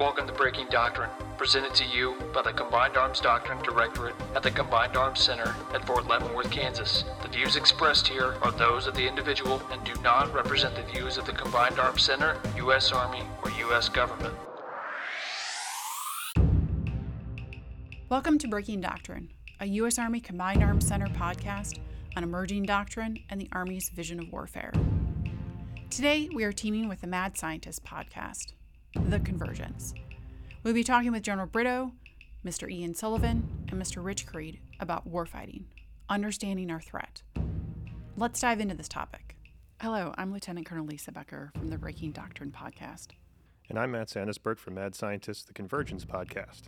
Welcome to Breaking Doctrine, presented to you by the Combined Arms Doctrine Directorate at the Combined Arms Center at Fort Leavenworth, Kansas. The views expressed here are those of the individual and do not represent the views of the Combined Arms Center, U.S. Army, or U.S. government. Welcome to Breaking Doctrine, a U.S. Army Combined Arms Center podcast on emerging doctrine and the Army's vision of warfare. Today, we are teaming with the Mad Scientist podcast, The Convergence. We'll be talking with General Brito, Mr. Ian Sullivan, and Mr. Rich Creed about warfighting, understanding our threat. Let's dive into this topic. Hello, I'm Lieutenant Colonel Lisa Becker from the Breaking Doctrine podcast. And I'm Matt Santaspirt from Mad Scientists, the Convergence podcast.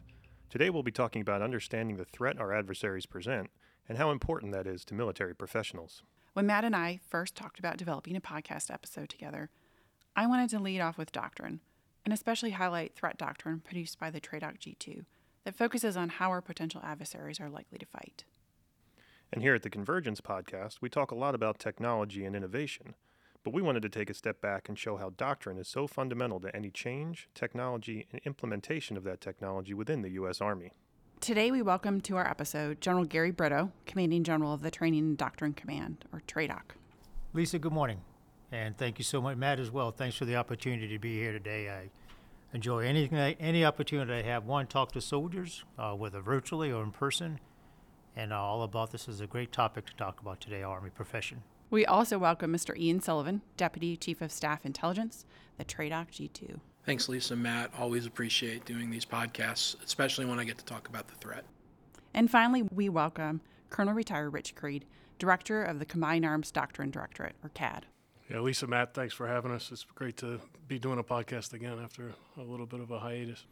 Today we'll be talking about understanding the threat our adversaries present and how important that is to military professionals. When Matt and I first talked about developing a podcast episode together, I wanted to lead off with doctrine, and especially highlight threat doctrine produced by the TRADOC G2 that focuses on how our potential adversaries are likely to fight. And here at the Convergence podcast, we talk a lot about technology and innovation, but we wanted to take a step back and show how doctrine is so fundamental to any change, technology, and implementation of that technology within the U.S. Army. Today, we welcome to our episode General Gary Brito, Commanding General of the Training and Doctrine Command, or TRADOC. Lisa, good morning. And thank you so much, Matt, as well. Thanks for the opportunity to be here today. I enjoy anything, any opportunity I have. One, talk to soldiers, uh, whether virtually or in person. And uh, all about this is a great topic to talk about today, Army profession. We also welcome Mr. Ian Sullivan, Deputy Chief of Staff Intelligence, the TRADOC G2. Thanks, Lisa and Matt. Always appreciate doing these podcasts, especially when I get to talk about the threat. And finally, we welcome Colonel Retired Rich Creed, Director of the Combined Arms Doctrine Directorate, or CAD. Yeah, Lisa, Matt, thanks for having us. It's great to be doing a podcast again after a little bit of a hiatus.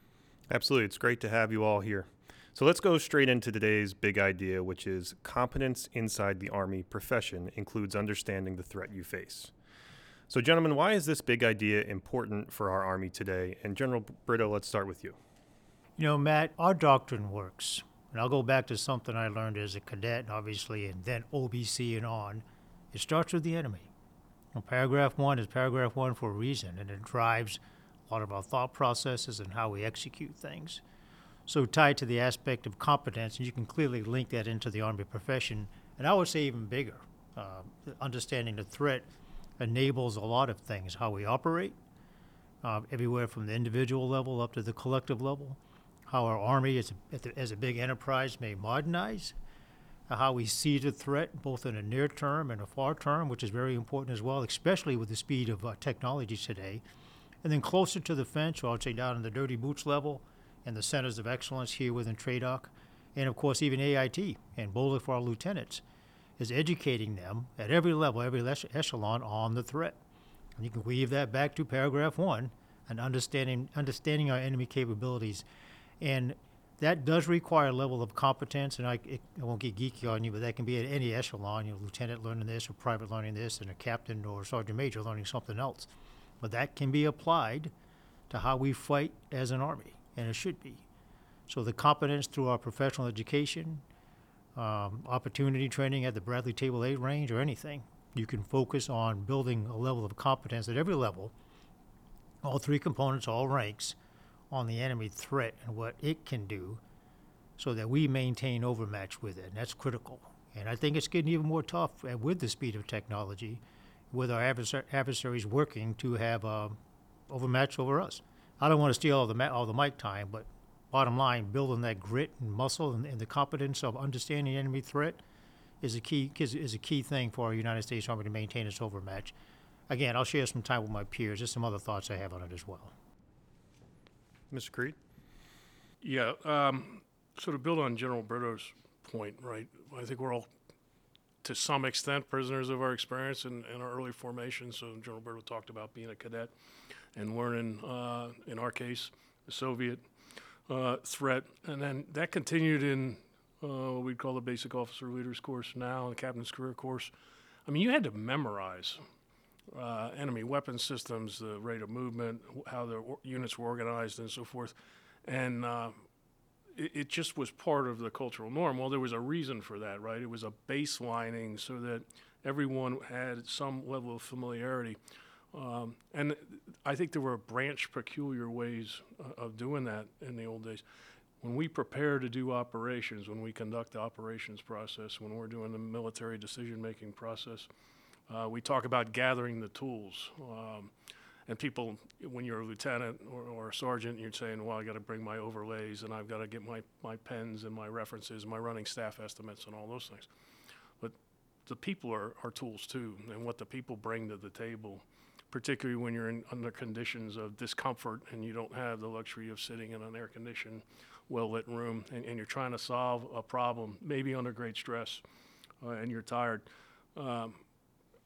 Absolutely. It's great to have you all here. So let's go straight into today's big idea, which is competence inside the Army profession includes understanding the threat you face. So, gentlemen, why is this big idea important for our Army today? And General Brito, let's start with you. You know, Matt, our doctrine works. And I'll go back to something I learned as a cadet, obviously, and then OBC and on. It starts with the enemy. Well, paragraph one is paragraph one for a reason, and it drives a lot of our thought processes and how we execute things. So, tied to the aspect of competence, and you can clearly link that into the Army profession, and I would say even bigger. Uh, understanding the threat enables a lot of things how we operate, uh, everywhere from the individual level up to the collective level, how our Army as a, as a big enterprise may modernize, how we see the threat both in a near term and a far term, which is very important as well, especially with the speed of uh, technology today. And then closer to the fence, or I'd say down in the dirty boots level, and the centers of excellence here within TRADOC, and of course even AIT and boldly for our lieutenants, is educating them at every level, every echelon on the threat. And you can weave that back to paragraph one and understanding understanding our enemy capabilities, and that does require a level of competence. And I, it, I won't get geeky on you, but that can be at any echelon. You know, lieutenant learning this, or private learning this, and a captain or sergeant major learning something else. But that can be applied to how we fight as an army and it should be. So the competence through our professional education, um, opportunity training at the Bradley Table 8 range, or anything, you can focus on building a level of competence at every level, all three components, all ranks, on the enemy threat and what it can do so that we maintain overmatch with it. And that's critical. And I think it's getting even more tough with the speed of technology, with our adversaries working to have uh, overmatch over us. I don't want to steal all the all the mic time, but bottom line, building that grit and muscle and, and the competence of understanding enemy threat is a key is, is a key thing for our United States Army to maintain its overmatch. Again, I'll share some time with my peers. Just some other thoughts I have on it as well. Mr. Creed. Yeah, um, sort of build on General Brito's point, right? I think we're all, to some extent, prisoners of our experience in our early formation. So General Brito talked about being a cadet and learning, uh, in our case, the Soviet uh, threat. And then that continued in uh, what we'd call the basic officer leaders course now, the captain's career course. I mean, you had to memorize uh, enemy weapon systems, the rate of movement, how the units were organized, and so forth. And uh, it, it, just was part of the cultural norm. Well, there was a reason for that, right? It was a baselining so that everyone had some level of familiarity Um, and I think there were branch peculiar ways uh, of doing that in the old days. When we prepare to do operations, when we conduct the operations process, when we're doing the military decision making process, uh, we talk about gathering the tools. Um, and people, when you're a lieutenant or, or a sergeant, you're saying, well, I got to bring my overlays and I've got to get my, my pens and my references, my running staff estimates, and all those things. But the people are, are tools too, and what the people bring to the table, particularly when you're in, under conditions of discomfort and you don't have the luxury of sitting in an air conditioned, well lit room and, and, you're trying to solve a problem, maybe under great stress, uh, and you're tired. Um,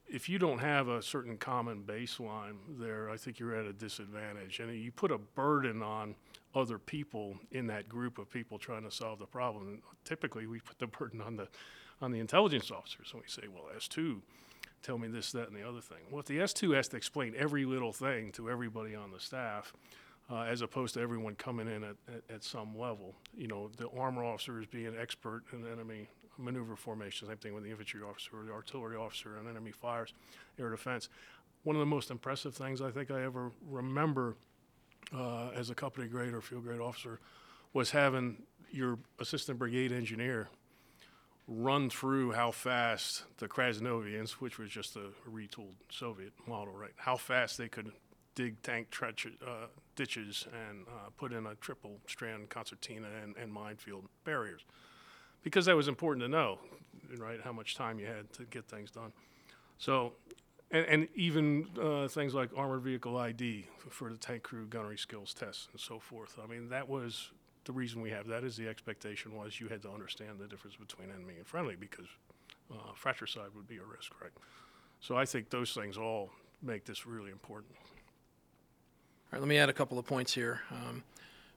if you don't have a certain common baseline there, I think you're at a disadvantage. And you put a burden on other people in that group of people trying to solve the problem. And typically, we put the burden on the on the intelligence officers, and we say, "Well, S2, tell me this, that, and the other thing." Well, if the S2 has to explain every little thing to everybody on the staff, uh, as opposed to everyone coming in at, at, at, some level. You know, the armor officers being expert in enemy maneuver formation. Same thing with the infantry officer or the artillery officer and enemy fires, air defense. One of the most impressive things I think I ever remember uh, as a company grade or field grade officer was having your assistant brigade engineer run through how fast the Krasnovians, which was just a retooled Soviet model, right, how fast they could dig tank trench, uh, ditches and uh, put in a triple strand concertina and, and minefield barriers because that was important to know, right? How much time you had to get things done. So, and, and even uh, things like armored vehicle ID for the tank crew gunnery skills tests and so forth. I mean, that was the reason we have that is the expectation was you had to understand the difference between enemy and friendly because uh, fratricide would be a risk, right? So I think those things all make this really important. All right, let me add a couple of points here. Um,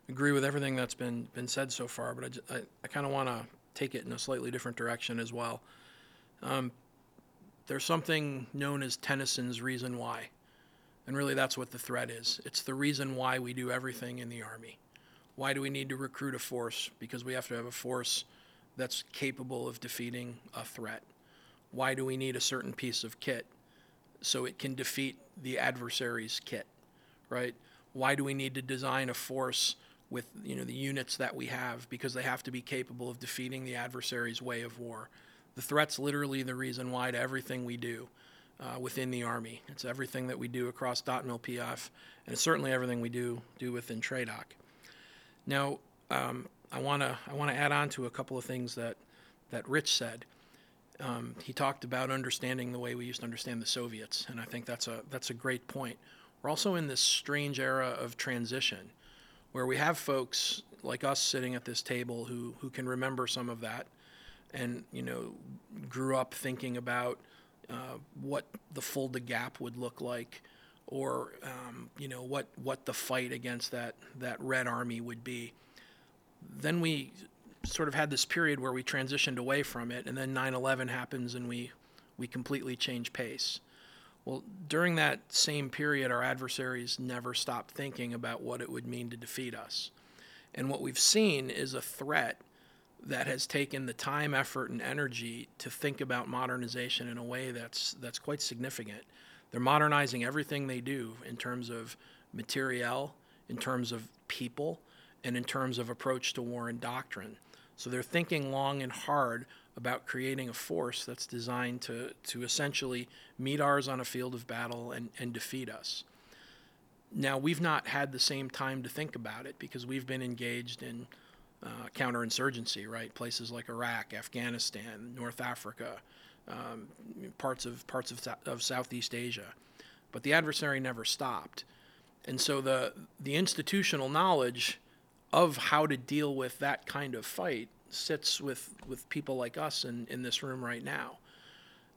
agree with everything that's been been said so far, but I, I, I kind of want to take it in a slightly different direction as well. Um, there's something known as Tennyson's reason why. And really, that's what the threat is. It's the reason why we do everything in the Army. Why do we need to recruit a force? Because we have to have a force that's capable of defeating a threat. Why do we need a certain piece of kit? So it can defeat the adversary's kit, right? Why do we need to design a force with you know the units that we have because they have to be capable of defeating the adversary's way of war. The threat's literally the reason why to everything we do uh, within the Army. It's everything that we do across DOT PF, and it's certainly everything we do do within TRADOC. Now, um, I want to I want to add on to a couple of things that that Rich said. Um, he talked about understanding the way we used to understand the Soviets, and I think that's a that's a great point. We're also in this strange era of transition where we have folks like us sitting at this table who who can remember some of that, and you know, grew up thinking about uh, what the Fulda Gap would look like, or um, you know what what the fight against that that Red Army would be. Then we sort of had this period where we transitioned away from it, and then 9/11 happens, and we we completely change pace. Well, during that same period, our adversaries never stopped thinking about what it would mean to defeat us. And what we've seen is a threat that has taken the time, effort, and energy to think about modernization in a way that's that's quite significant. They're modernizing everything they do in terms of materiel, in terms of people, and in terms of approach to war and doctrine. So they're thinking long and hard about creating a force that's designed to, to essentially meet ours on a field of battle and, and defeat us. Now, we've not had the same time to think about it because we've been engaged in uh, counterinsurgency, right? Places like Iraq, Afghanistan, North Africa, um, parts of parts of, of Southeast Asia, but the adversary never stopped, and so the the institutional knowledge of how to deal with that kind of fight sits with, with people like us in, in this room right now.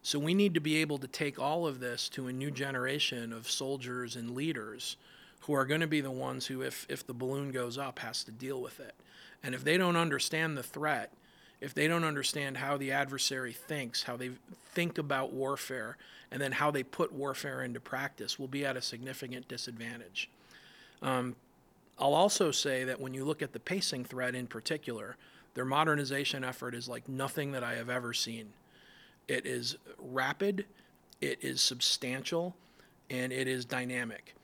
So we need to be able to take all of this to a new generation of soldiers and leaders who are going to be the ones who, if, if the balloon goes up, has to deal with it. And if they don't understand the threat, if they don't understand how the adversary thinks, how they think about warfare, and then how they put warfare into practice, we'll be at a significant disadvantage. Um, I'll also say that when you look at the pacing threat in particular, their modernization effort is like nothing that I have ever seen. It is rapid, it is substantial, and it is dynamic.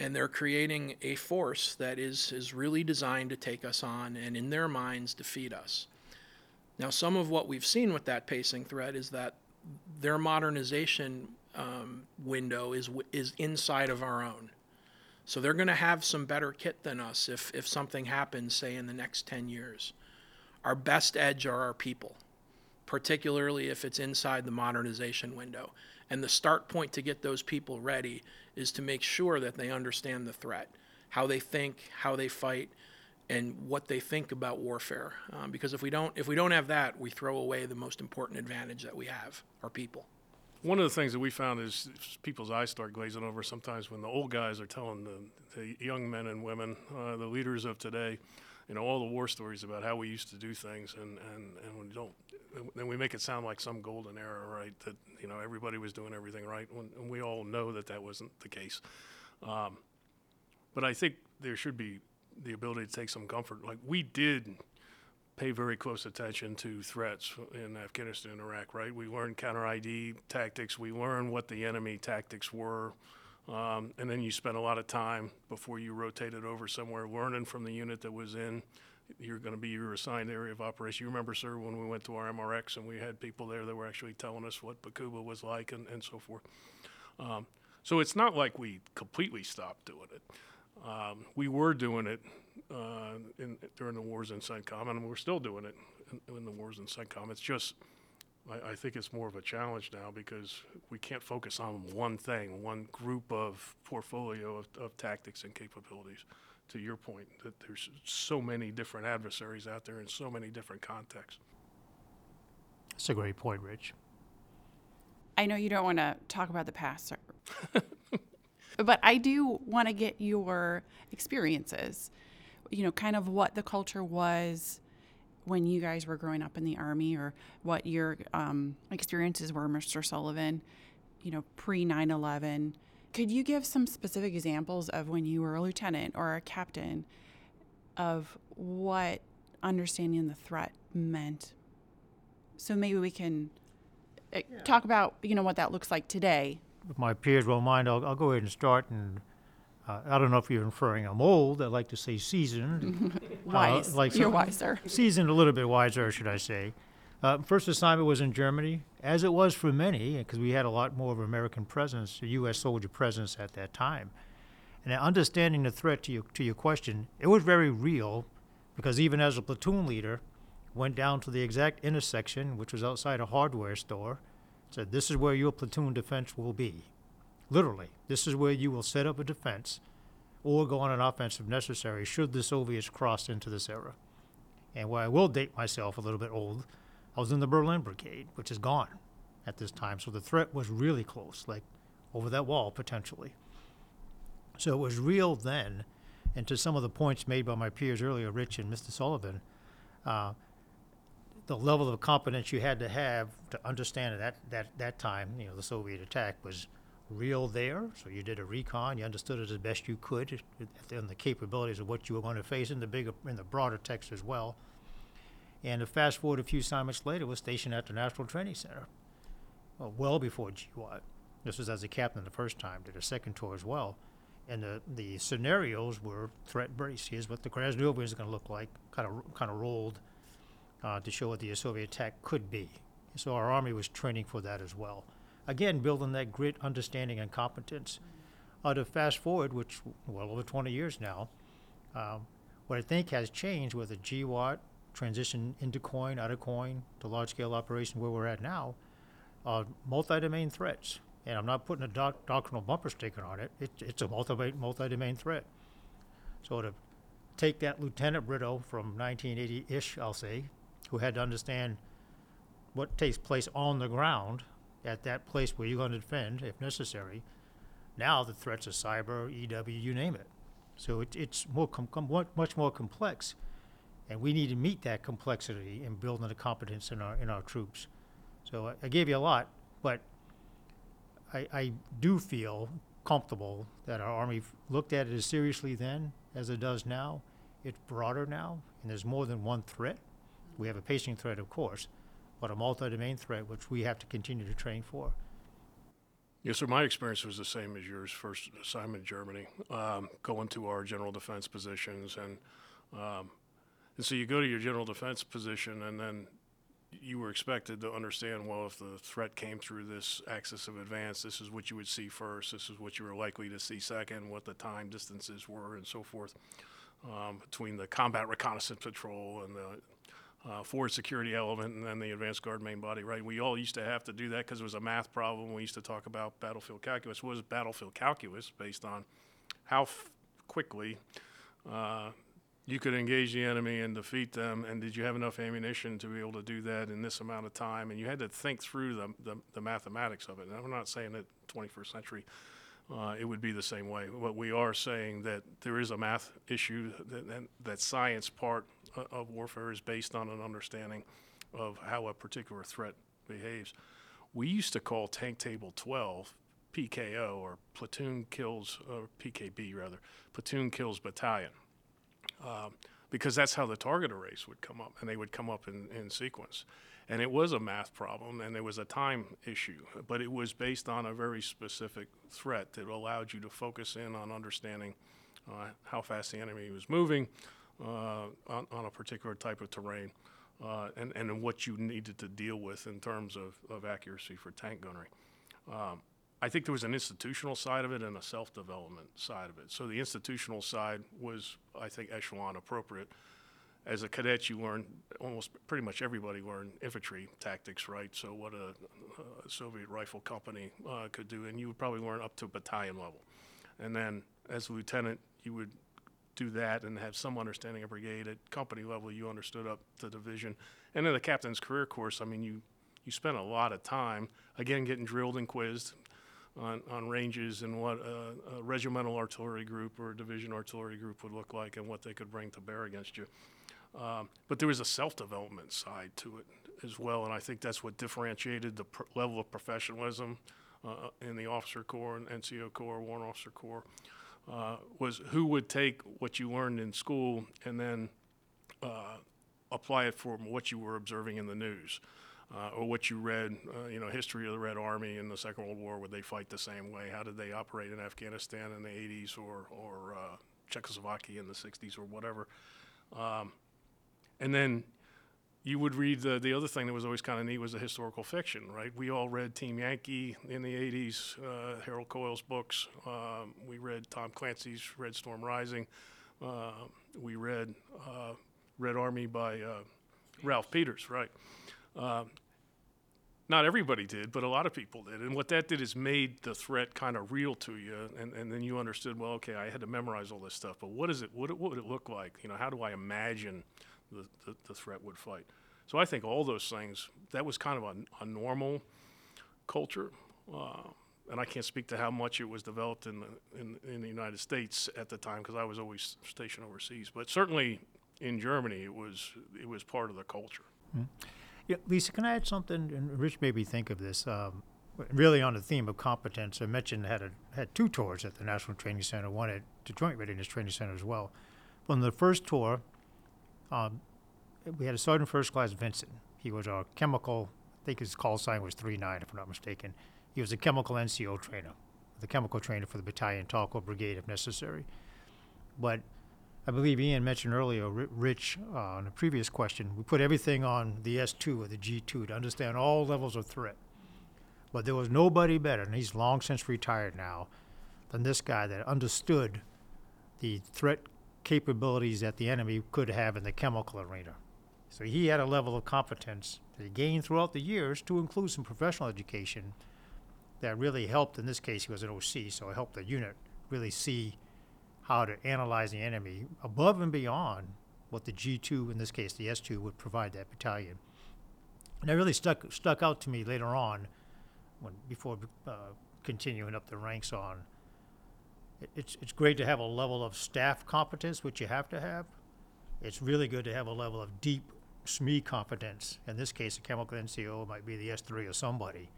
And they're creating a force that is, is really designed to take us on and, in their minds, defeat us. Now, some of what we've seen with that pacing threat is that their modernization um, window is is inside of our own. So they're going to have some better kit than us if if something happens, say in the next ten years. Our best edge are our people, particularly if it's inside the modernization window. And the start point to get those people ready is to make sure that they understand the threat, how they think, how they fight, and what they think about warfare. Um, because if we don't if we don't have that, we throw away the most important advantage that we have, our people. One of the things that we found is people's eyes start glazing over sometimes when the old guys are telling the, the young men and women, uh, the leaders of today, you know, all the war stories about how we used to do things, and, and, and we don't, then we make it sound like some golden era, right? That, you know, everybody was doing everything right, when, and we all know that that wasn't the case. Um, but I think there should be the ability to take some comfort. Like, we did pay very close attention to threats in Afghanistan and Iraq, right? We learned counter ID tactics, we learned what the enemy tactics were. Um, and then you spent a lot of time before you rotated over somewhere learning from the unit that was in. You're going to be your assigned area of operation. You remember, sir, when we went to our MRX and we had people there that were actually telling us what Baqubah was like and, and so forth. Um, so it's not like we completely stopped doing it. Um, we were doing it uh, in, during the wars in CENTCOM, and we're still doing it in, in the wars in CENTCOM. It's just, I, I, think it's more of a challenge now because we can't focus on one thing, one group of portfolio of, of tactics and capabilities. To your point, that there's so many different adversaries out there in so many different contexts. That's a great point, Rich. I know you don't want to talk about the past, sir. but I do want to get your experiences you know, kind of what the culture was when you guys were growing up in the army or what your um, experiences were, Mr. Sullivan, you know, pre 9 11. Could you give some specific examples of when you were a lieutenant or a captain of what understanding the threat meant? So maybe we can uh, yeah. talk about, you know, what that looks like today. If my peers won't mind, I'll, I'll go ahead and start and uh, I don't know if you're inferring I'm old. I like to say seasoned. Wise. Uh, like you're wiser. Seasoned, a little bit wiser, should I say. Uh, first assignment was in Germany, as it was for many, because we had a lot more of American presence, a U.S. soldier presence at that time. And understanding the threat to, you, to your question, it was very real, because even as a platoon leader, went down to the exact intersection, which was outside a hardware store, said, "This is where your platoon defense will be." Literally, this is where you will set up a defense or go on an offensive necessary should the Soviets cross into this era. And where I will date myself a little bit old, I was in the Berlin Brigade, which is gone at this time. So the threat was really close, like over that wall potentially. So it was real then. And to some of the points made by my peers earlier, Rich and Mr. Sullivan, uh, the level of competence you had to have to understand at that, that, that time, you know, the Soviet attack was real there. So you did a recon. You understood it as best you could, and the capabilities of what you were going to face in the bigger, in the broader text as well. And to fast forward a few assignments later, was stationed at the National Training Center, well, well before GWOT. This was as a captain the first time. Did a second tour as well, and the the scenarios were threat based. Here's what the Krasnova is going to look like, kind of kind of rolled uh, to show what the Soviet attack could be. So our army was training for that as well again, building that grit, understanding, and competence. Uh, to fast forward, which well over 20 years now, um, what I think has changed with the GWOT transition into COIN, out of COIN, to large scale operation where we're at now, uh, multi domain threats. And I'm not putting a doc- doctrinal bumper sticker on it, it it's a multi domain threat. So to take that Lieutenant Brito from 1980 ish, I'll say, who had to understand what takes place on the ground at that place where you're going to defend if necessary. Now the threats are cyber, EW, you name it. So it, it's more com- com- much more complex, and we need to meet that complexity in building the competence in our in our troops. So I, I gave you a lot, but I, I do feel comfortable that our Army looked at it as seriously then as it does now. It's broader now, and there's more than one threat. We have a pacing threat, of course, but a multi-domain threat, which we have to continue to train for. Yes, sir. My experience was the same as yours. First assignment in Germany, um, going to our general defense positions, and um, and so you go to your general defense position, and then you were expected to understand. Well, if the threat came through this axis of advance, this is what you would see first. This is what you were likely to see second. What the time distances were, and so forth, um, between the combat reconnaissance patrol and the uh, forward security element and then the advanced guard main body, right? We all used to have to do that because it was a math problem. We used to talk about battlefield calculus. What was battlefield calculus based on how f- quickly uh, you could engage the enemy and defeat them, and did you have enough ammunition to be able to do that in this amount of time? And you had to think through the, the, the mathematics of it. And I'm not saying that 21st century uh, it would be the same way. But we are saying that there is a math issue, that, that, that science part of warfare is based on an understanding of how a particular threat behaves. We used to call tank table 12 PKO or platoon kills, or PKB rather, platoon kills battalion. Um, because that's how the target arrays would come up, and they would come up in, in sequence. And it was a math problem, and there was a time issue, but it was based on a very specific threat that allowed you to focus in on understanding uh, how fast the enemy was moving uh, on, on, a particular type of terrain, uh, and, and what you needed to deal with in terms of, of accuracy for tank gunnery. Um, I think there was an institutional side of it and a self development side of it. So the institutional side was, I think, echelon appropriate as a cadet, you learn almost pretty much everybody learned infantry tactics, right? So what a, a Soviet rifle company uh, could do, and you would probably learn up to battalion level, and then as a lieutenant, you would do that and have some understanding of brigade. At company level, you understood up to division, and then the captain's career course. I mean, you you spent a lot of time again getting drilled and quizzed on, on ranges and what a, a regimental artillery group or a division artillery group would look like and what they could bring to bear against you. Um, but there was a self development side to it as well, and I think that's what differentiated the pr- level of professionalism uh, in the officer corps and NCO corps, warrant officer corps, uh, was who would take what you learned in school and then uh, apply it for what you were observing in the news. Uh, or what you read, uh, you know, history of the Red Army in the Second World War. Would they fight the same way? How did they operate in Afghanistan in the 80s or, or uh, Czechoslovakia in the 60s or whatever? Um, and then you would read the, the other thing that was always kind of neat was the historical fiction, right? We all read Team Yankee in the 80s, uh, Harold Coyle's books. Um, we read Tom Clancy's Red Storm Rising. Uh, we read uh, Red Army by uh, Ralph Peters, right? Um, not everybody did, but a lot of people did. And what that did is made the threat kind of real to you. And, and then you understood, well, okay, I had to memorize all this stuff, but what is it? What, what would it look like? You know, how do I imagine – the, the, the threat would fight. So I think all those things, that was kind of a, a normal culture. Uh, and I can't speak to how much it was developed in the, in, in the United States at the time because I was always stationed overseas. But certainly in Germany, it was, it was part of the culture. Mm-hmm. Yeah, Lisa, can I add something? And Rich made me think of this. Um, really on the theme of competence, I mentioned had a, had two tours at the National Training Center, one at the Joint Readiness Training Center as well. On the first tour, um, we had a Sergeant First Class Vincent. He was a chemical, I think his call sign was 39, if I'm not mistaken. He was a chemical NCO trainer, the chemical trainer for the battalion, Talco Brigade if necessary. But I believe Ian mentioned earlier, Rich, uh, on a previous question, we put everything on the S2 or the G2 to understand all levels of threat. But there was nobody better, and he's long since retired now, than this guy that understood the threat capabilities that the enemy could have in the chemical arena. So he had a level of competence that he gained throughout the years to include some professional education that really helped. In this case, he was an OC, so it helped the unit really see how to analyze the enemy above and beyond what the G2, in this case the S2, would provide that battalion. And that really stuck stuck out to me later on, when before uh, continuing up the ranks on it's, it's great to have a level of staff competence, which you have to have. It's really good to have a level of deep SME competence. In this case, a chemical NCO might be the S3 or somebody,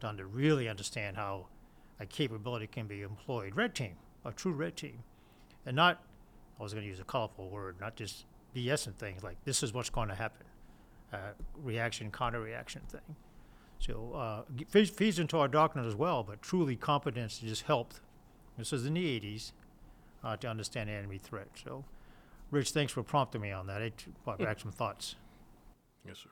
done to really understand how a capability can be employed. Red team, a true red team. And not, I was going to use a colorful word, not just BS and things like this is what's going to happen, uh, reaction, counter reaction thing. So uh, feeds, feeds into our doctrine as well, but truly competence just helped. This was in the 80s uh, to understand enemy threat. So, Rich, thanks for prompting me on that. It brought back some thoughts. Yes, sir.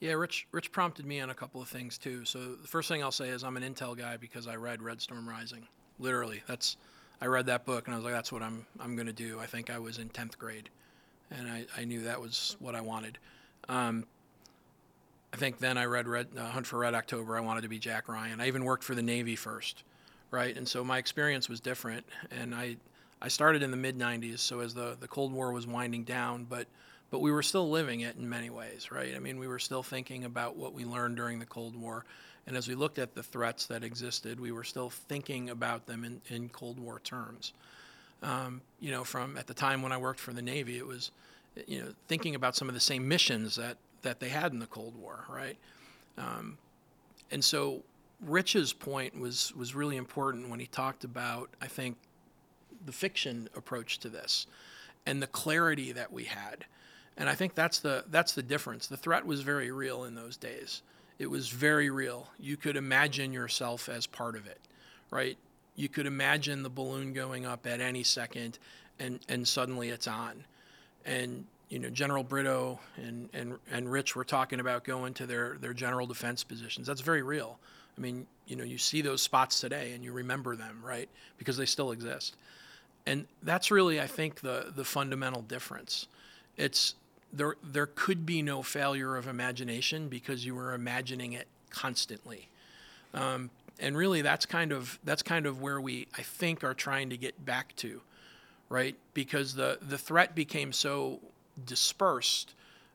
Yeah, Rich. Rich prompted me on a couple of things too. So the first thing I'll say is I'm an Intel guy because I read Red Storm Rising. Literally, that's I read that book and I was like, that's what I'm I'm going to do. I think I was in tenth grade, and I, I knew that was what I wanted. Um, I think then I read Red uh, Hunt for Red October. I wanted to be Jack Ryan. I even worked for the Navy first, right? And so my experience was different. And I I started in the mid '90s, so as the the Cold War was winding down, but but we were still living it in many ways, right? I mean, we were still thinking about what we learned during the Cold War. And as we looked at the threats that existed, we were still thinking about them in, in Cold War terms. Um, you know, from at the time when I worked for the Navy, it was, you know, thinking about some of the same missions that, that they had in the Cold War, right? Um, and so Rich's point was, was really important when he talked about, I think, the fiction approach to this and the clarity that we had. And I think that's the that's the difference. The threat was very real in those days. It was very real. You could imagine yourself as part of it, right? You could imagine the balloon going up at any second and and suddenly it's on. And you know, General Brito and, and, and Rich were talking about going to their, their general defense positions. That's very real. I mean, you know, you see those spots today and you remember them, right? Because they still exist. And that's really, I think, the, the fundamental difference. It's there, there could be no failure of imagination because you were imagining it constantly. Um, and really, that's kind of that's kind of where we, I think, are trying to get back to, right? Because the the threat became so dispersed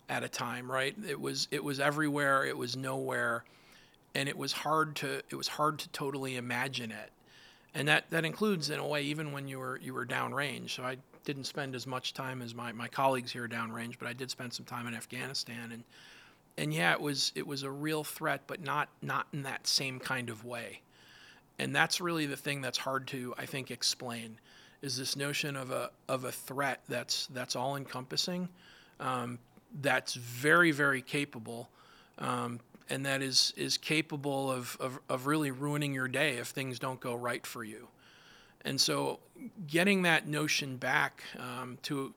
at a time, right? It was it was everywhere, it was nowhere, and it was hard to it was hard to totally imagine it. And that, that includes in a way even when you were you were downrange. So I didn't spend as much time as my, my colleagues here downrange, but I did spend some time in Afghanistan and and yeah, it was it was a real threat, but not not in that same kind of way. And that's really the thing that's hard to I think explain is this notion of a of a threat that's that's all encompassing, um, that's very very capable, um, and that is is capable of, of of really ruining your day if things don't go right for you. And so, getting that notion back um, to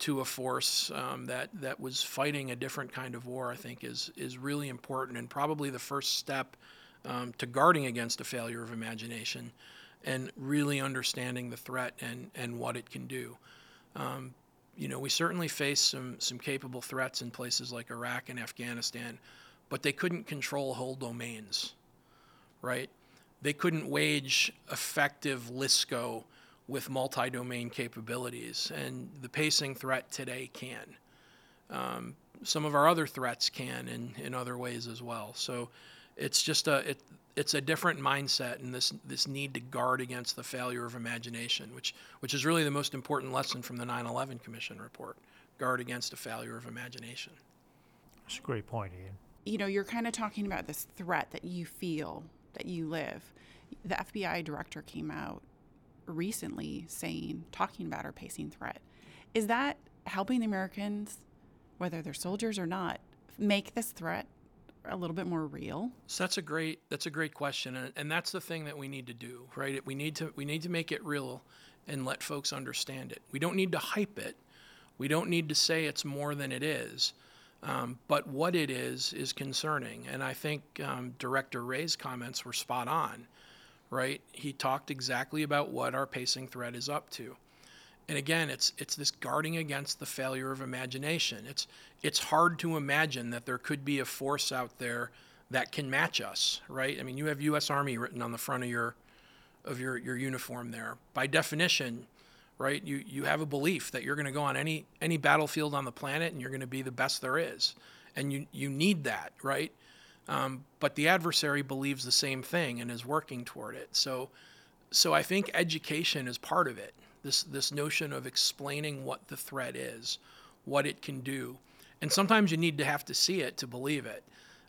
to a force um, that that was fighting a different kind of war, I think, is is really important and probably the first step um, to guarding against a failure of imagination and really understanding the threat and, and what it can do. Um, you know, we certainly face some, some capable threats in places like Iraq and Afghanistan, but they couldn't control whole domains, right? They couldn't wage effective LSCO with multi domain capabilities, and the pacing threat today can. Um, some of our other threats can in, in other ways as well. So it's just a, it, it's a different mindset and this this need to guard against the failure of imagination, which which is really the most important lesson from the 9/11 Commission report. Guard against a failure of imagination. That's a great point, Ian. You know, you're kind of talking about this threat that you feel that you live. The FBI director came out recently saying, talking about our pacing threat. Is that helping the Americans, whether they're soldiers or not, make this threat a little bit more real? So that's a great that's a great question, and, and that's the thing that we need to do, right? We need to we need to make it real and let folks understand it. We don't need to hype it. We don't need to say it's more than it is. Um, but what it is is concerning, and I think um, Director Wray's comments were spot on, right? He talked exactly about what our pacing threat is up to. And again, it's it's this guarding against the failure of imagination. It's it's hard to imagine that there could be a force out there that can match us, right? I mean, you have U.S. Army written on the front of your of your your uniform there. By definition, right? You you have a belief that you're going to go on any any battlefield on the planet and you're going to be the best there is, and you you need that, right? Um, but the adversary believes the same thing and is working toward it. So so I think education is part of it this this notion of explaining what the threat is, what it can do, and sometimes you need to have to see it to believe it.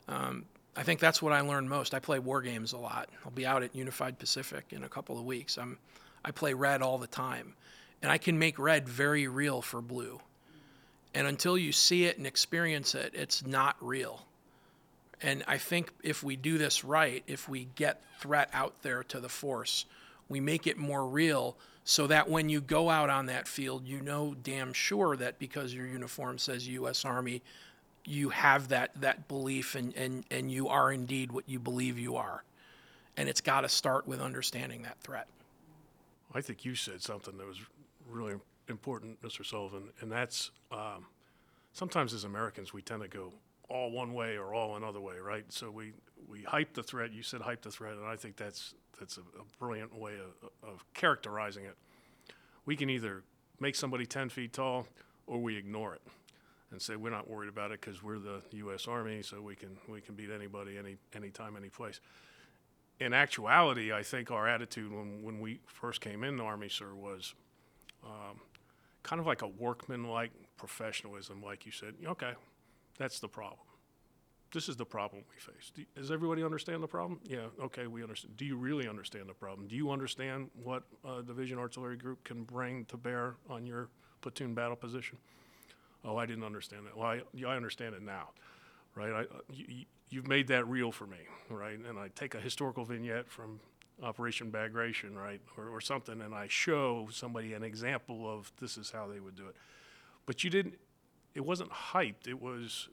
Um, I think that's what I learned most. I play war games a lot. I'll be out at Unified Pacific in a couple of weeks. I'm I play red all the time, and I can make red very real for blue. And until you see it and experience it, it's not real. And I think if we do this right, if we get threat out there to the force, we make it more real so that when you go out on that field, you know damn sure that because your uniform says U.S. Army, you have that, that belief and, and, and you are indeed what you believe you are. And it's got to start with understanding that threat. I think you said something that was really important, Mr. Sullivan, and that's um, sometimes as Americans we tend to go all one way or all another way, right? So we we hype the threat. You said hype the threat, and I think that's that's a, a brilliant way of, of characterizing it. We can either make somebody ten feet tall, or we ignore it and say we're not worried about it because we're the U.S. Army, so we can we can beat anybody any anytime, any place in actuality, I think our attitude when, when we first came in the Army, sir, was um, kind of like a workman-like professionalism, like you said. Okay, that's the problem. This is the problem we face. Do, does everybody understand the problem? Yeah. Okay, we understand. Do you really understand the problem? Do you understand what a division artillery group can bring to bear on your platoon battle position? Oh, I didn't understand that. Well, I, yeah, I understand it now, right? I, you, you've made that real for me, right? And I take a historical vignette from Operation Bagration, right, or, or something, and I show somebody an example of this is how they would do it. But you didn't, it wasn't hyped, it was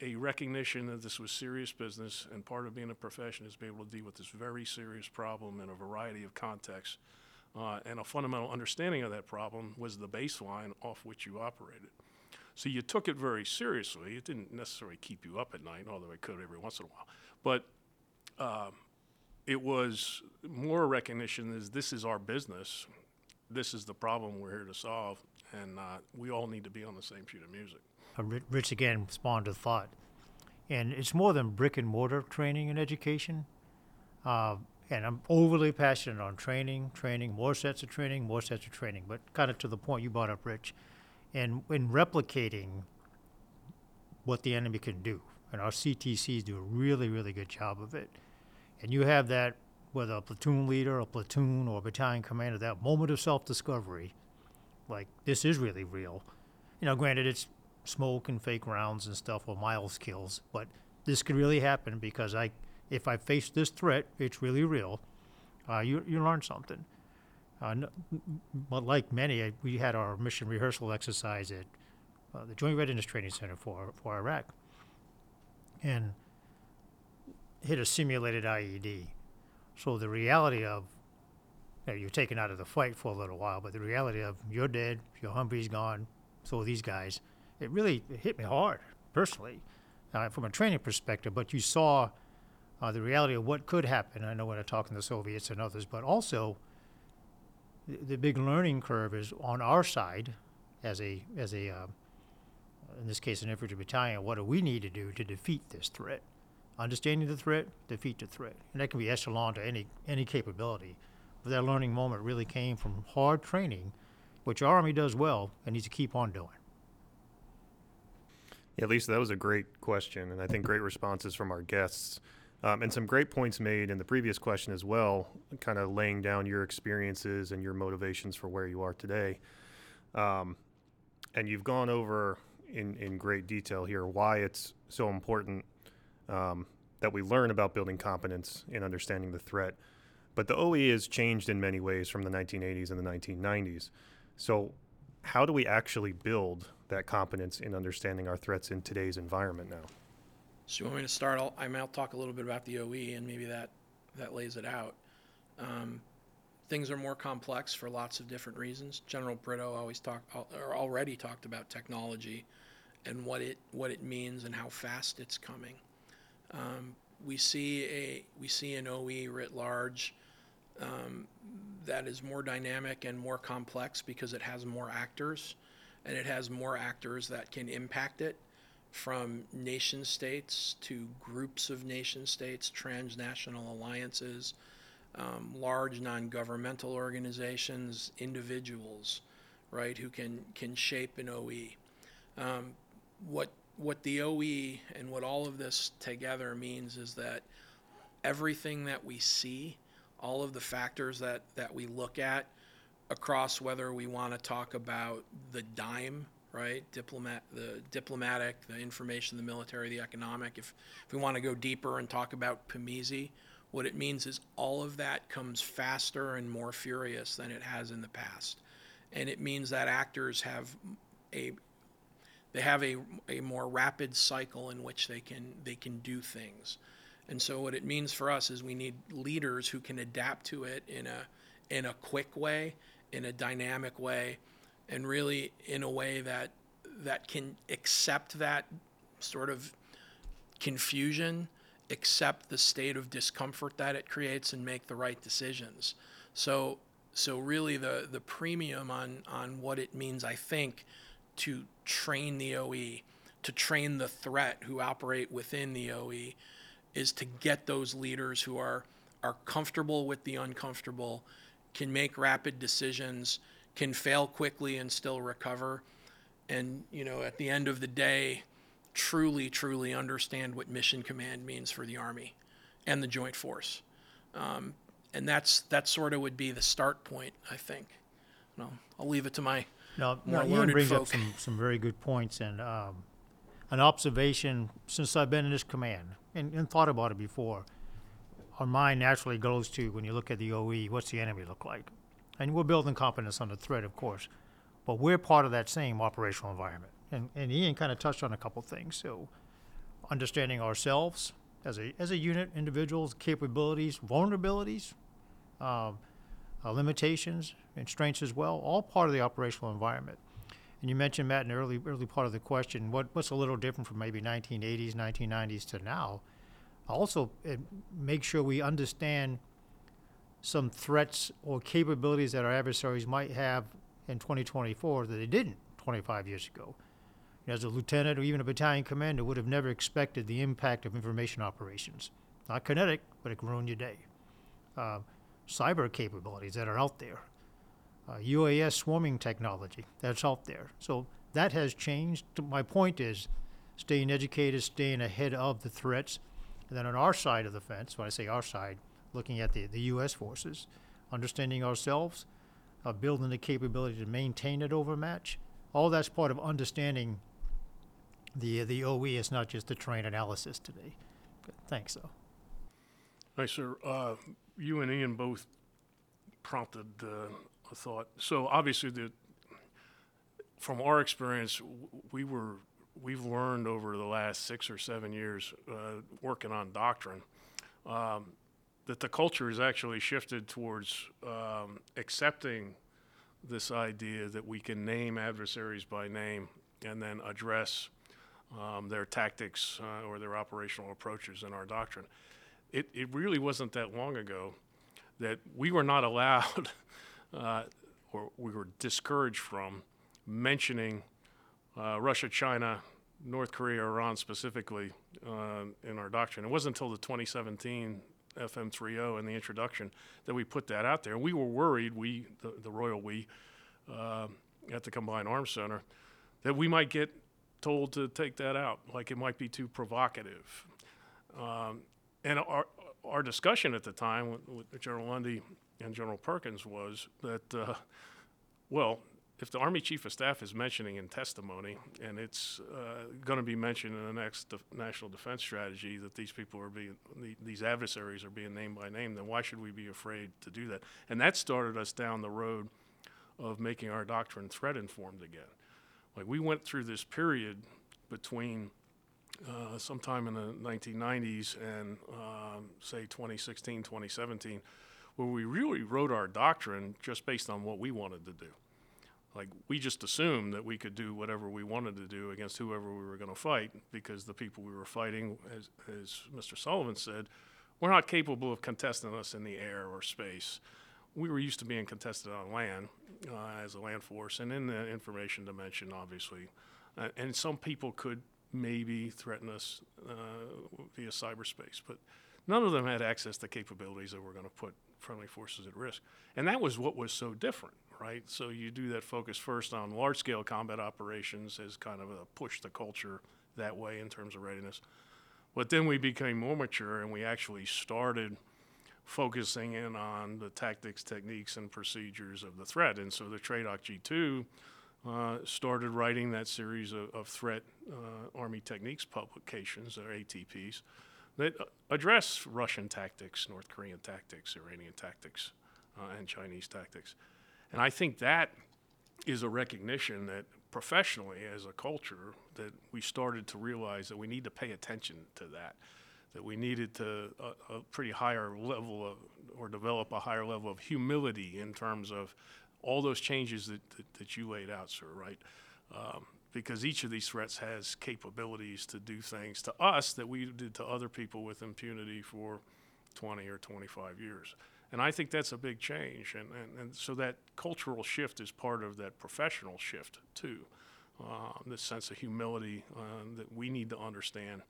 a recognition that this was serious business, and part of being a profession is be able to deal with this very serious problem in a variety of contexts. Uh, and a fundamental understanding of that problem was the baseline off which you operated. So you took it very seriously. It didn't necessarily keep you up at night, although it could every once in a while. But uh, it was more recognition is this is our business. This is the problem we're here to solve, and uh, we all need to be on the same sheet of music. Rich again spawned a thought, and it's more than brick and mortar training and education. Uh, and I'm overly passionate on training, training, more sets of training, more sets of training. But kind of to the point you brought up, Rich, and in replicating what the enemy can do. And our CTCs do a really, really good job of it. And you have that, whether a platoon leader, a platoon, or a battalion commander, that moment of self discovery, like this is really real. You know, granted, it's smoke and fake rounds and stuff or MILES kills, but this could really happen because I, if I face this threat, it's really real. Uh, you you learn something. Uh, but like many, we had our mission rehearsal exercise at uh, the Joint Readiness Training Center for, for Iraq and hit a simulated IED. So the reality of you know, you're taken out of the fight for a little while, but the reality of you're dead, your Humvee's gone, so are these guys, it really it hit me hard personally uh, from a training perspective. But you saw uh, the reality of what could happen. I know when I talk to the Soviets and others, but also the, big learning curve is on our side as a as a uh, in this case an infantry battalion what do we need to do to defeat this threat understanding the threat defeat the threat. And that can be echelon to any any capability. But that learning moment really came from hard training which our army does well and needs to keep on doing. Yeah lisa that was a great question and i think great responses from our guests. Um, and some great points made in the previous question as well, kind of laying down your experiences and your motivations for where you are today. Um, and you've gone over in, in great detail here why it's so important um, that we learn about building competence in understanding the threat. But the OE has changed in many ways from the 1980s and the 1990s. So, how do we actually build that competence in understanding our threats in today's environment now? So you want me to start? I'll, I talk a little bit about the OE and maybe that, that lays it out. Um, things are more complex for lots of different reasons. General Brito always talked or already talked about technology and what it what it means and how fast it's coming. Um, we see a we see an OE writ large um, that is more dynamic and more complex because it has more actors and it has more actors that can impact it from nation states to groups of nation states, transnational alliances, um, large non-governmental organizations, individuals, right, who can can shape an OE. Um, what what the OE and what all of this together means is that everything that we see, all of the factors that that we look at across whether we want to talk about the DIME right? Diplomat, the diplomatic, the information, the military, the economic. If, if we want to go deeper and talk about PMESII, what it means is all of that comes faster and more furious than it has in the past. And it means that actors have a they have a, a more rapid cycle in which they can they can do things. And so what it means for us is we need leaders who can adapt to it in a in a quick way, in a dynamic way, and really in a way that that can accept that sort of confusion, accept the state of discomfort that it creates and make the right decisions. So so really the the premium on on what it means I think to train the OE, to train the threat who operate within the OE is to get those leaders who are are comfortable with the uncomfortable, can make rapid decisions, can fail quickly and still recover, and you know at the end of the day, truly truly understand what mission command means for the Army and the Joint Force, um, and that's that sort of would be the start point, I think. No, I'll leave it to my No, more no Ian learned brings up folk. some, some very good points and um, an observation since I've been in this command and, and thought about it before. Our mind naturally goes to when you look at the OE, what's the enemy look like? And we're building competence on the threat, of course, but we're part of that same operational environment. And, and Ian kind of touched on a couple things. So, understanding ourselves as a as a unit, individuals, capabilities, vulnerabilities, um, uh, limitations and strengths as well, all part of the operational environment. And you mentioned Matt in the early early part of the question, what what's a little different from maybe 1980s, 1990s to now? Also, it, make sure we understand some threats or capabilities that our adversaries might have in 2024 that they didn't 25 years ago. As a lieutenant or even a battalion commander would have never expected the impact of information operations. Not kinetic, but it can ruin your day. Uh, cyber capabilities that are out there, uh, UAS swarming technology that's out there. So that has changed. My point is staying educated, staying ahead of the threats. And then on our side of the fence, when I say our side, looking at the, the U.S. forces, understanding ourselves, uh, building the capability to maintain it overmatch. All that's part of understanding the the OE. It's not just the terrain analysis today. Thanks, though. Hi, sir. Uh, you and Ian both prompted uh, a thought. So obviously, the, from our experience, we were we've learned over the last six or seven years uh, working on doctrine um, that the culture has actually shifted towards um, accepting this idea that we can name adversaries by name and then address um, their tactics uh, or their operational approaches in our doctrine it, it really wasn't that long ago that we were not allowed uh, or we were discouraged from mentioning uh, Russia, China, North Korea, Iran specifically uh, in our doctrine. It wasn't until the 2017 FM30 and the introduction that we put that out there. And we were worried, we, the, the Royal We, uh, at the Combined Arms Center, that we might get told to take that out, like it might be too provocative. Um, and our our discussion at the time with, with General Lundy and General Perkins was that, uh, well, if the Army Chief of Staff is mentioning in testimony, and it's uh, going to be mentioned in the next def- National Defense Strategy that these people are being, the, these adversaries are being named by name, then why should we be afraid to do that? And that started us down the road of making our doctrine threat informed again. Like we went through this period between uh, sometime in the 1990s and um, say 2016, 2017, where we really wrote our doctrine just based on what we wanted to do. Like we just assumed that we could do whatever we wanted to do against whoever we were going to fight because the people we were fighting, as, as Mr. Sullivan said, were not capable of contesting us in the air or space. We were used to being contested on land uh, as a land force and in the information dimension, obviously. Uh, and some people could maybe threaten us uh, via cyberspace, but none of them had access to capabilities that were going to put friendly forces at risk. And that was what was so different, right? So you do that focus first on large scale combat operations as kind of a push the culture that way in terms of readiness. But then we became more mature and we actually started focusing in on the tactics, techniques, and procedures of the threat. And so the TRADOC G2 uh, started writing that series of, of threat uh, Army techniques publications, or ATPs, that uh, address Russian tactics, North Korean tactics, Iranian tactics, uh, and Chinese tactics. And I think that is a recognition that professionally, as a culture, that we started to realize that we need to pay attention to that, that we needed to a, a pretty higher level of, or develop a higher level of humility in terms of all those changes that, that, that you laid out, sir, right? Um, because each of these threats has capabilities to do things to us that we did to other people with impunity for 20 or 25 years. And I think that's a big change. And, and, and so that cultural shift is part of that professional shift, too. Uh, this sense of humility uh, that we need to understand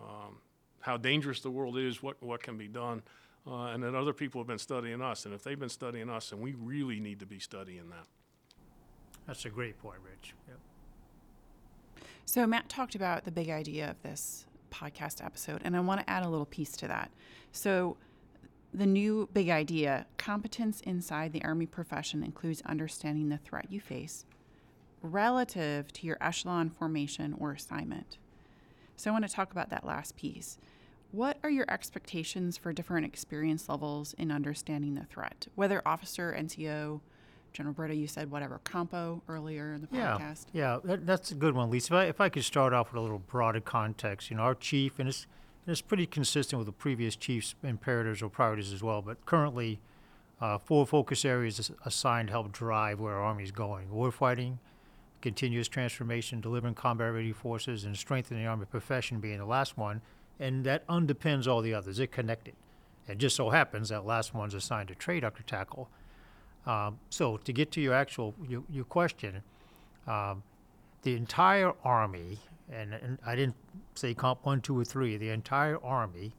um, how dangerous the world is, what, what can be done, uh, and that other people have been studying us. And if they've been studying us, then we really need to be studying them. That's a great point, Rich. Yep. So, Matt talked about the big idea of this podcast episode, and I want to add a little piece to that. So, the new big idea competence inside the Army profession includes understanding the threat you face relative to your echelon formation or assignment. So, I want to talk about that last piece. What are your expectations for different experience levels in understanding the threat? Whether officer, NCO, General Brito, you said whatever, compo earlier in the Yeah, podcast. yeah, that, that's a good one, Lisa. If I, if I could start off with a little broader context, you know, our chief, and it's, and it's pretty consistent with the previous chief's imperatives or priorities as well, but currently, uh, four focus areas assigned to help drive where our Army is going warfighting, continuous transformation, delivering combat ready forces, and strengthening the Army profession being the last one. And that underpins all the others. They're connected. It just so happens that last one's assigned to trade after tackle. Um, so to get to your actual your, your question, um, the entire army, and, and I didn't say comp one, two, or three. The entire army,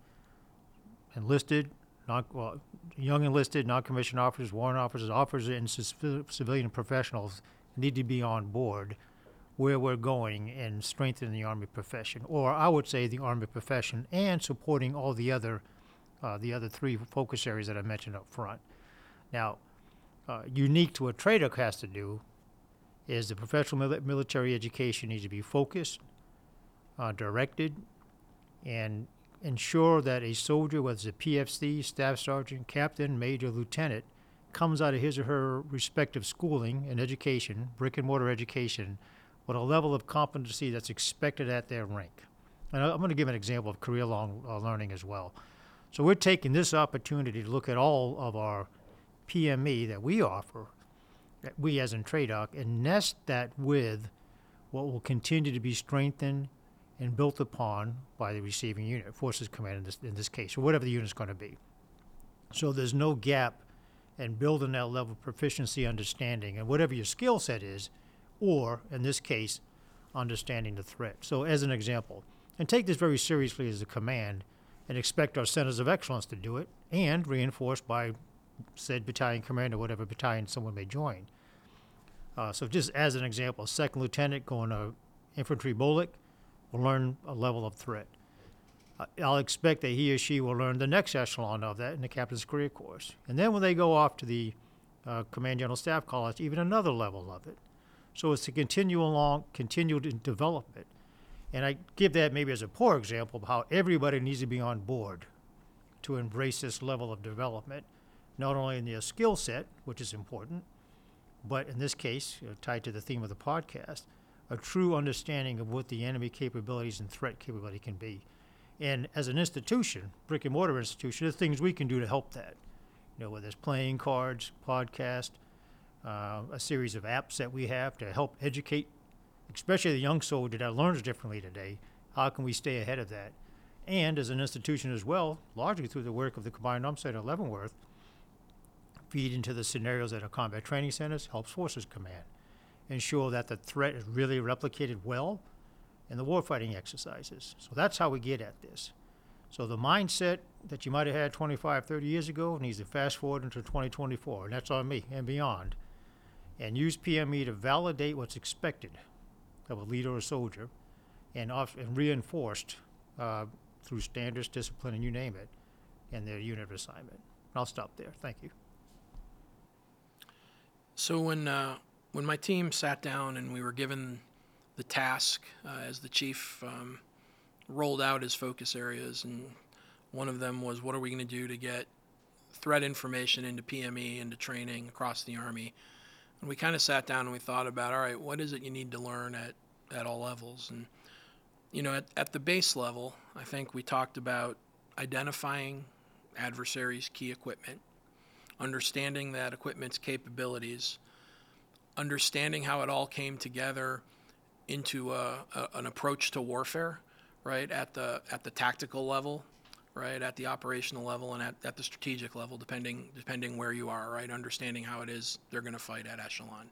enlisted, non well, young enlisted, non-commissioned officers, warrant officers, officers, and civ- civilian professionals need to be on board where we're going in strengthening the army profession, or I would say the army profession, and supporting all the other uh, the other three focus areas that I mentioned up front. Now, uh, unique to what TRADOC has to do is the professional mili- military education needs to be focused, uh, directed, and ensure that a soldier, whether it's a PFC, staff sergeant, captain, major, lieutenant, comes out of his or her respective schooling and education, brick and mortar education, with a level of competency that's expected at their rank. And I'm going to give an example of career long uh, learning as well. So we're taking this opportunity to look at all of our PME that we offer, that we as in TRADOC, and nest that with what will continue to be strengthened and built upon by the receiving unit, Forces Command in this, in this case, or whatever the unit's going to be. So there's no gap in building that level of proficiency, understanding, and whatever your skill set is, or in this case, understanding the threat. So, as an example, and take this very seriously as a command, and expect our centers of excellence to do it, and reinforced by said battalion commander, whatever battalion someone may join. Uh, so, just as an example, second lieutenant going to infantry BOLC will learn a level of threat. Uh, I'll expect that he or she will learn the next echelon of that in the captain's career course. And then when they go off to the uh, command general staff college, even another level of it. So it's to continue along, continued in development. And I give that maybe as a poor example of how everybody needs to be on board to embrace this level of development, not only in their skill set, which is important, but in this case, you know, tied to the theme of the podcast, a true understanding of what the enemy capabilities and threat capability can be. And as an institution, brick and mortar institution, there's things we can do to help that. You know, whether it's playing cards, podcast, uh, a series of apps that we have to help educate, especially the young soldier that learns differently today. How can we stay ahead of that? And as an institution as well, largely through the work of the Combined Arms Center at Leavenworth, feed into the scenarios at our combat training centers, helps Forces Command, ensure that the threat is really replicated well in the warfighting exercises. So that's how we get at this. So the mindset that you might have had 25, 30 years ago needs to fast forward into 2024, and that's on me and beyond. And use PME to validate what's expected of a leader or soldier, and, off, and reinforced uh, through standards, discipline, and you name it, in their unit assignment. I'll stop there. Thank you. So when uh, when my team sat down and we were given the task uh, as the chief um, rolled out his focus areas, and one of them was what are we going to do to get threat information into PME, into training across the Army. And we kind of sat down and we thought about, all right, what is it you need to learn at, at all levels? And, you know, at, at the base level, I think we talked about identifying adversaries' key equipment, understanding that equipment's capabilities, understanding how it all came together into a, a, an approach to warfare, right, at the, at the tactical level, right, at the operational level and at, at the strategic level, depending depending where you are, right, understanding how it is they're going to fight at echelon.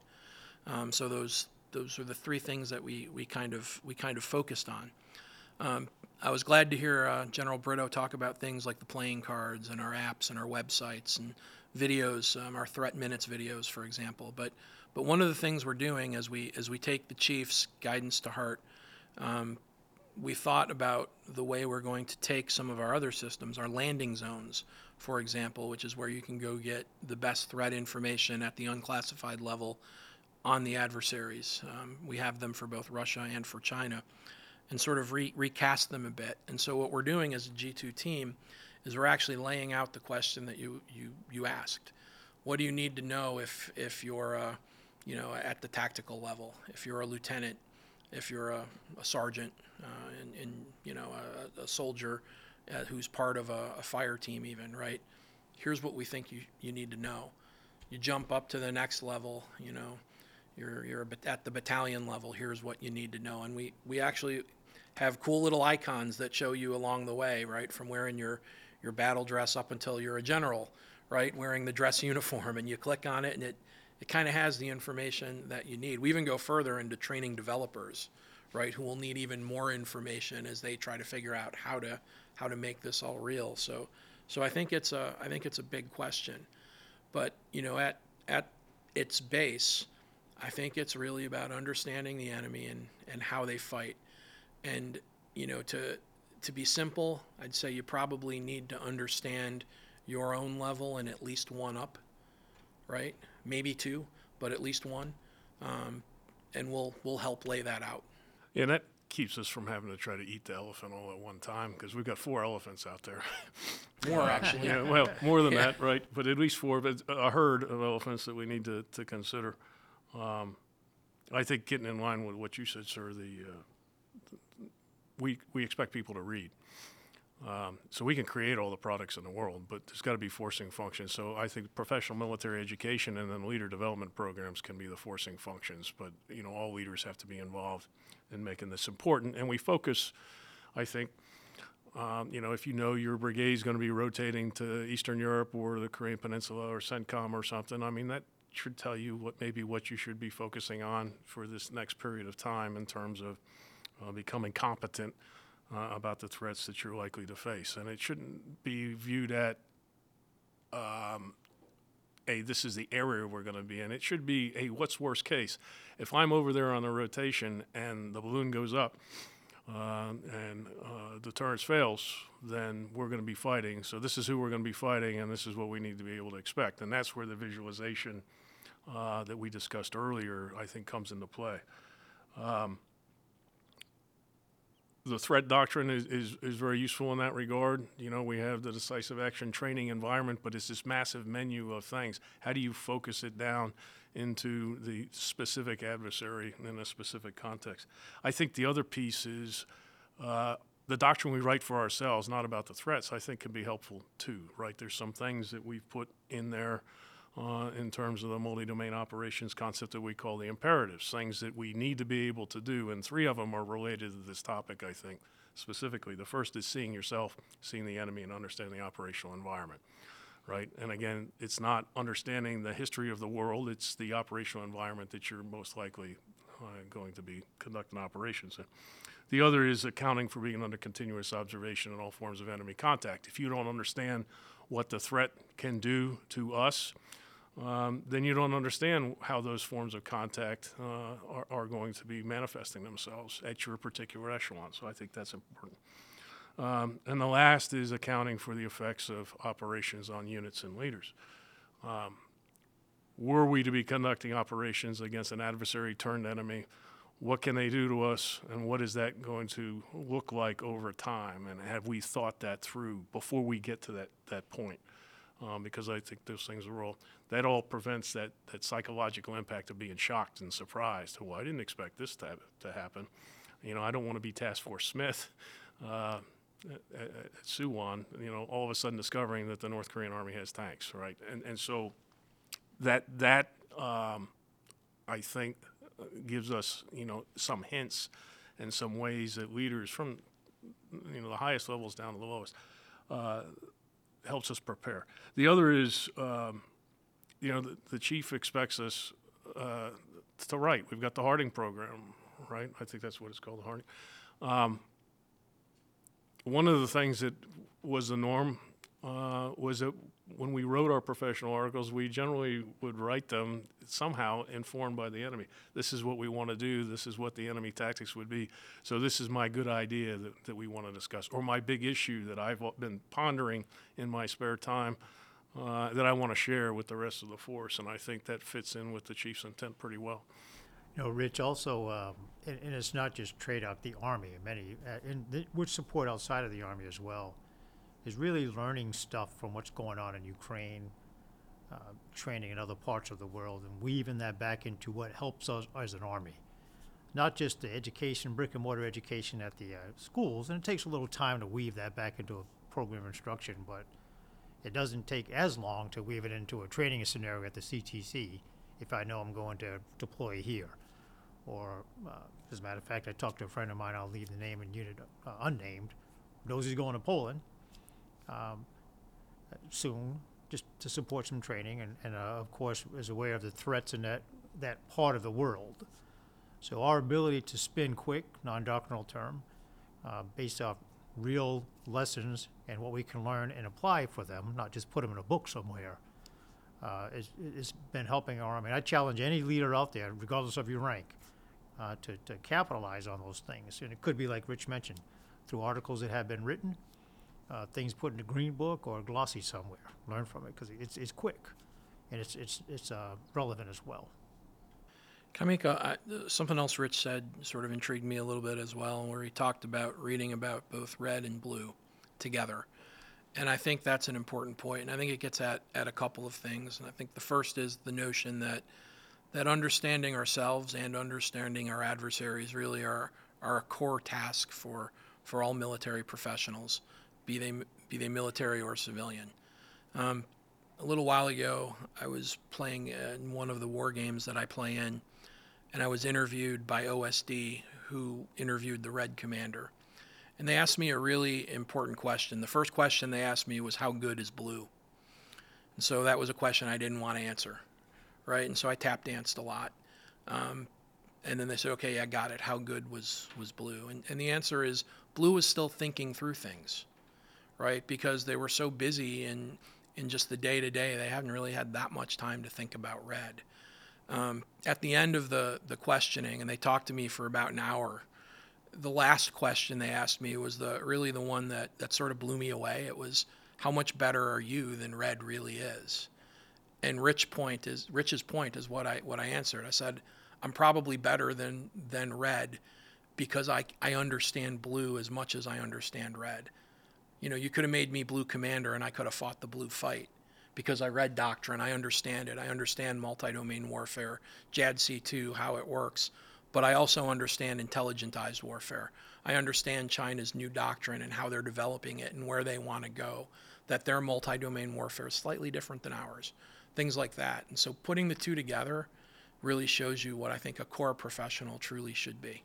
Um, so those those are the three things that we, we kind of we kind of focused on. Um, I was glad to hear uh, General Brito talk about things like the playing cards and our apps and our websites and videos, um, our threat minutes videos, for example. But but one of the things we're doing as we as we take the chief's guidance to heart, um, we thought about the way we're going to take some of our other systems, our landing zones, for example, which is where you can go get the best threat information at the unclassified level on the adversaries. Um, we have them for both Russia and for China, and sort of re- recast them a bit. And so what we're doing as a G2 team is we're actually laying out the question that you you you asked. What do you need to know if if you're uh, you know at the tactical level, if you're a lieutenant, if you're a, a sergeant, and, and, you know a, a soldier uh, who's part of a, a fire team, even right. Here's what we think you, you need to know. You jump up to the next level, you know, you're, you're at the battalion level. Here's what you need to know. And we, we actually have cool little icons that show you along the way, right? From wearing your, your battle dress up until you're a general, right? Wearing the dress uniform. And you click on it and it, it kind of has the information that you need. We even go further into training developers, right, who will need even more information as they try to figure out how to how to make this all real. So so I think it's a I think it's a big question. But, you know, at at its base, I think it's really about understanding the enemy and, and how they fight. And, you know, to to be simple, I'd say you probably need to understand your own level and at least one up, right? Maybe two, but at least one. Um, and we'll we'll help lay that out. Yeah, and that keeps us from having to try to eat the elephant all at one time because we've got four elephants out there. More actually. yeah, well, more than that, right? But at least four, but a herd of elephants that we need to, to consider. Um, I think getting in line with what you said, sir, the uh, we we expect people to read. Um, so we can create all the products in the world, but there's got to be forcing functions. So I think professional military education and then leader development programs can be the forcing functions. But you know, all leaders have to be involved in making this important. And we focus, I think, um, you know, if you know your brigade is going to be rotating to Eastern Europe or the Korean Peninsula or CENTCOM or something, I mean that should tell you what maybe what you should be focusing on for this next period of time in terms of uh, becoming competent uh, about the threats that you're likely to face. And it shouldn't be viewed at, um, hey, this is the area we're going to be in. It should be, hey, what's worst case? If I'm over there on the rotation and the balloon goes up uh, and uh, deterrence fails, then we're going to be fighting. So this is who we're going to be fighting, and this is what we need to be able to expect. And that's where the visualization uh, that we discussed earlier, I think, comes into play. Um, the threat doctrine is, is, is very useful in that regard. You know, we have the decisive action training environment, but it's this massive menu of things. How do you focus it down into the specific adversary in a specific context? I think the other piece is uh, the doctrine we write for ourselves, not about the threats, I think can be helpful too, right? There's some things that we've put in there uh, in terms of the multi-domain operations concept that we call the imperatives, things that we need to be able to do, and three of them are related to this topic, I think, specifically. The first is seeing yourself, seeing the enemy, and understanding the operational environment, right? And again, it's not understanding the history of the world, it's the operational environment that you're most likely uh, going to be conducting operations in. The other is accounting for being under continuous observation in all forms of enemy contact. If you don't understand what the threat can do to us, um, then you don't understand how those forms of contact uh, are, are, going to be manifesting themselves at your particular echelon. So I think that's important. Um, and the last is accounting for the effects of operations on units and leaders. Um, were we to be conducting operations against an adversary turned enemy, what can they do to us, and what is that going to look like over time? And have we thought that through before we get to that, that point? Um, because I think those things are all, that all prevents that, that psychological impact of being shocked and surprised. Oh, I didn't expect this to, to happen. You know, I don't want to be Task Force Smith. Uh, at, Suwon, you know, all of a sudden discovering that the North Korean army has tanks, right? And and so that that um, I think gives us you know some hints and some ways that leaders from you know the highest levels down to the lowest uh, helps us prepare. The other is um, you know the, the, chief expects us uh, to write. We've got the Harding program, right? I think that's what it's called, Harding. Um, one of the things that was the norm uh, was that when we wrote our professional articles, we generally would write them somehow informed by the enemy. This is what we want to do. This is what the enemy tactics would be. So this is my good idea that, that we want to discuss, or my big issue that I've been pondering in my spare time uh, that I want to share with the rest of the force. And I think that fits in with the chief's intent pretty well. You know, Rich, also, um, and, and, it's not just TRADOC, the Army, many, uh, and th- which support outside of the Army as well is really learning stuff from what's going on in Ukraine, uh, training in other parts of the world, and weaving that back into what helps us as an army. Not just the education, brick and mortar education at the uh, schools, and it takes a little time to weave that back into a program of instruction, but it doesn't take as long to weave it into a training scenario at the CTC if I know I'm going to deploy here. Or, uh, as a matter of fact, I talked to a friend of mine, I'll leave the name and unit uh, unnamed, knows he's going to Poland um, soon, just to support some training, and, and uh, of course is aware of the threats in that that part of the world. So our ability to spin quick, non-doctrinal term, uh, based off real lessons and what we can learn and apply for them, not just put them in a book somewhere, uh, is, it's been helping our army. I challenge any leader out there, regardless of your rank, uh, to, to capitalize on those things. And it could be like Rich mentioned, through articles that have been written, uh, things put in the green book or glossy somewhere. Learn from it because it's, it's quick and it's, it's, it's uh, relevant as well. Can I something else Rich said sort of intrigued me a little bit as well, where he talked about reading about both red and blue together. And I think that's an important point, and I think it gets at, at a couple of things. And I think the first is the notion that that understanding ourselves and understanding our adversaries really are, are a core task for, for all military professionals be they be they military or civilian. Um, a little while ago, I was playing in one of the war games that I play in, and I was interviewed by OSD, who interviewed the Red Commander. And they asked me a really important question. The first question they asked me was, How good is blue? And so that was a question I didn't want to answer, right? And so I tap danced a lot. Um, and then they said, Okay, I got it. How good was, was blue? And, and the answer is, Blue is still thinking through things right? Because they were so busy in in just the day to day, they haven't really had that much time to think about red. Um, at the end of the the questioning, and they talked to me for about an hour. The last question they asked me was the really the one that that sort of blew me away. It was, "How much better are you than red really is?" And Rich point is Rich's point is what I what I answered. I said, "I'm probably better than than red." because I, I understand blue as much as I understand red. You know, you could have made me blue commander and I could have fought the blue fight because I read doctrine. I understand it. I understand multi domain warfare, JADC2, how it works. But I also understand intelligentized warfare. I understand China's new doctrine and how they're developing it and where they want to go, that their multi domain warfare is slightly different than ours, things like that. And so putting the two together really shows you what I think a core professional truly should be.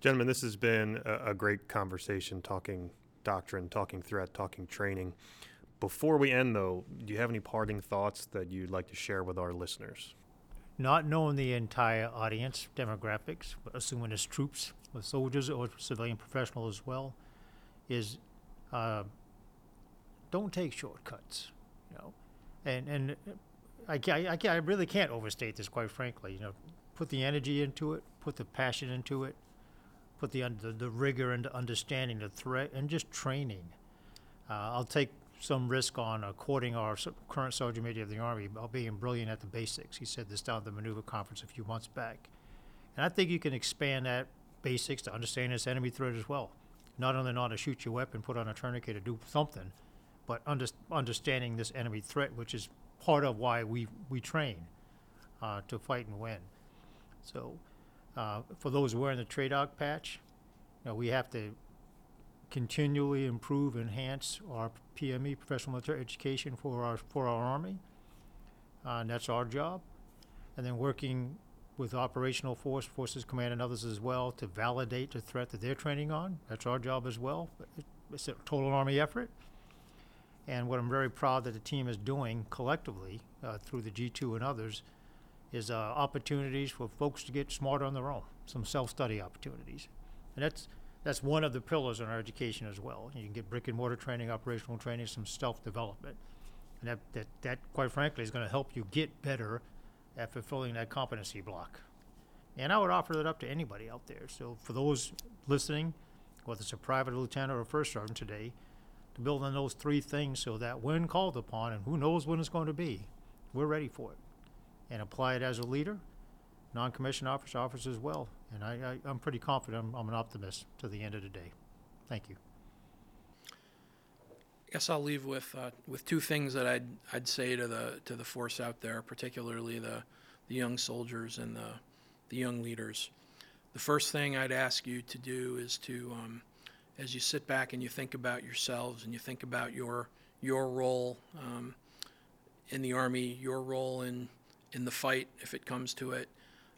Gentlemen, this has been a, a great conversation talking doctrine, talking threat, talking training. Before we end, though, do you have any parting thoughts that you'd like to share with our listeners? Not knowing the entire audience demographics, assuming it's troops, or soldiers, or civilian professional as well, is uh, don't take shortcuts. You know, and and I, I, I really can't overstate this, quite frankly. You know, put the energy into it, put the passion into it, put the, the, the rigor and understanding, the threat, and just training. Uh, I'll take some risk on quoting our current Sergeant Major of the Army about being brilliant at the basics. He said this down at the maneuver conference a few months back. And I think you can expand that basics to understand this enemy threat as well. Not only know how to shoot your weapon, put on a tourniquet, or do something, but under, understanding this enemy threat, which is part of why we, we train uh, to fight and win. So, uh, for those wearing the TRADOC patch, you know, we have to continually improve, enhance our PME, professional military education for our for our Army. Uh, and that's our job. And then working with operational force, forces command, and others as well to validate the threat that they're training on. That's our job as well. It- It's a total Army effort. And what I'm very proud that the team is doing collectively uh, through the G2 and others is uh, opportunities for folks to get smarter on their own, some self-study opportunities. And that's that's one of the pillars in our education as well. You can get brick and mortar training, operational training, some self-development. And that, that, that quite frankly, is going to help you get better at fulfilling that competency block. And I would offer that up to anybody out there. So for those listening, whether it's a private lieutenant or a first sergeant today, to build on those three things so that when called upon, and who knows when it's going to be, we're ready for it. And apply it as a leader, non-commissioned officer, officers as well. And I, I, I'm pretty confident, I'm, I'm an optimist to the end of the day. Thank you. I guess I'll leave with uh, with two things that I'd I'd say to the to the force out there, particularly the the young soldiers and the the young leaders. The first thing I'd ask you to do is to, um, as you sit back and you think about yourselves and you think about your your role um, in the army, your role in in the fight, if it comes to it,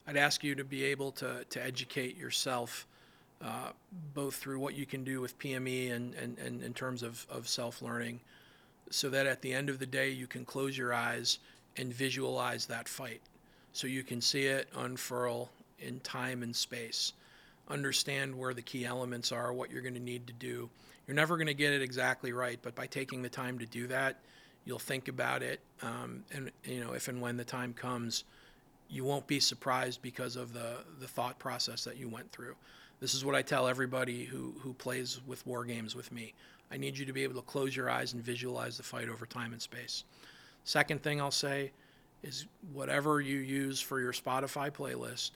I'd ask you to be able to to educate yourself uh, both through what you can do with PME and, and, and in terms of, of self learning, so that at the end of the day, you can close your eyes and visualize that fight. So you can see it unfurl in time and space. Understand where the key elements are, what you're going to need to do. You're never going to get it exactly right, but by taking the time to do that, you'll think about it. Um, and, you know, if and when the time comes, you won't be surprised because of the, the thought process that you went through. This is what I tell everybody who, who plays with war games with me. I need you to be able to close your eyes and visualize the fight over time and space. Second thing I'll say is whatever you use for your Spotify playlist,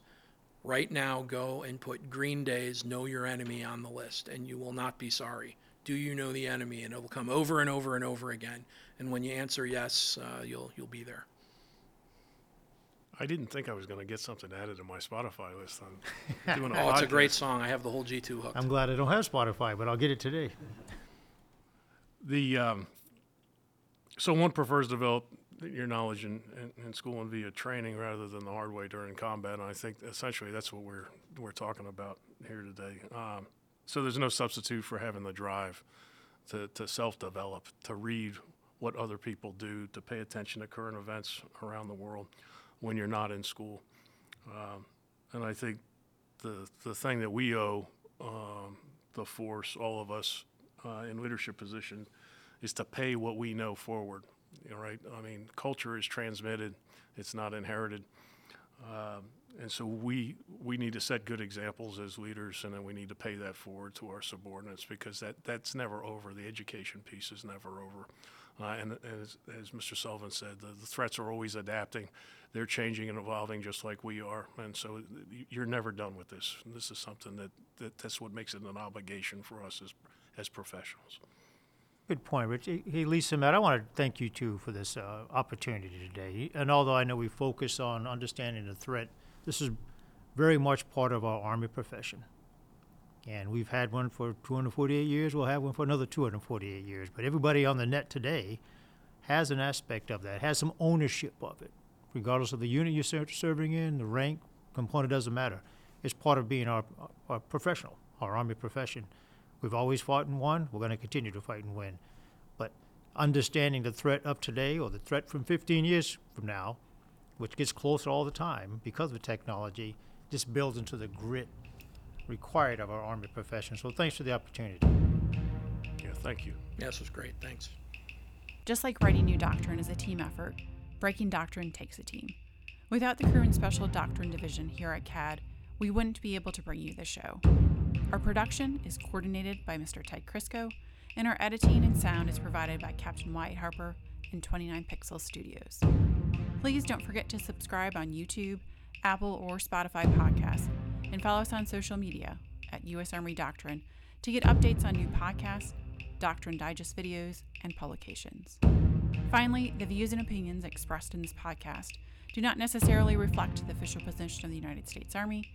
right now go and put Green Day's Know Your Enemy on the list, and you will not be sorry. Do you know the enemy? And it will come over and over and over again. And when you answer yes, uh, you'll you'll be there. I didn't think I was going to get something added to my Spotify list on doing a Oh, it's a great song. I have the whole G2 hooked. I'm glad I don't have Spotify, but I'll get it today. The um, so one prefers to develop your knowledge in, in, in school and via training rather than the hard way during combat. And I think essentially that's what we're we're talking about here today. Um, so there's no substitute for having the drive to, to self-develop, to read what other people do, to pay attention to current events around the world when you're not in school. Um, and I think the the thing that we owe um, the force, all of us uh, in leadership positions, is to pay what we know forward. You know, right? I mean, culture is transmitted; it's not inherited. Um, and so we we need to set good examples as leaders, and then we need to pay that forward to our subordinates because that that's never over. The education piece is never over. Uh, and as, as Mr. Sullivan said, the, the threats are always adapting. They're changing and evolving just like we are. And so you're never done with this. This is something that, that that's what makes it an obligation for us as, as professionals. Good point, Rich. Hey, Lisa, Matt, I want to thank you too for this uh, opportunity today. And although I know we focus on understanding the threat, this is very much part of our Army profession. And we've had one for 248 years. We'll have one for another 248 years. But everybody on the net today has an aspect of that, has some ownership of it, regardless of the unit you're ser- serving in, the rank, component doesn't matter. It's part of being our, our professional, our Army profession. We've always fought and won. We're going to continue to fight and win. But understanding the threat of today or the threat from 15 years from now, which gets closer all the time because of technology, just builds into the grit required of our Army profession. So thanks for the opportunity. Yeah, thank you. Yeah, this was great. Thanks. Just like writing new doctrine is a team effort, breaking doctrine takes a team. Without the Crew and Special Doctrine Division here at CAD, we wouldn't be able to bring you this show. Our production is coordinated by Mr. Ted Crisco, and our editing and sound is provided by Captain Wyatt Harper in 29 Pixel Studios. Please don't forget to subscribe on YouTube, Apple, or Spotify podcasts, and follow us on social media at U.S. Army Doctrine to get updates on new podcasts, Doctrine Digest videos, and publications. Finally, the views and opinions expressed in this podcast do not necessarily reflect the official position of the United States Army,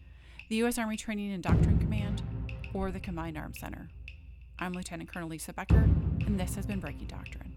the U.S. Army Training and Doctrine Command, or the Combined Arms Center. I'm Lieutenant Colonel Lisa Becker, and this has been Breaking Doctrine.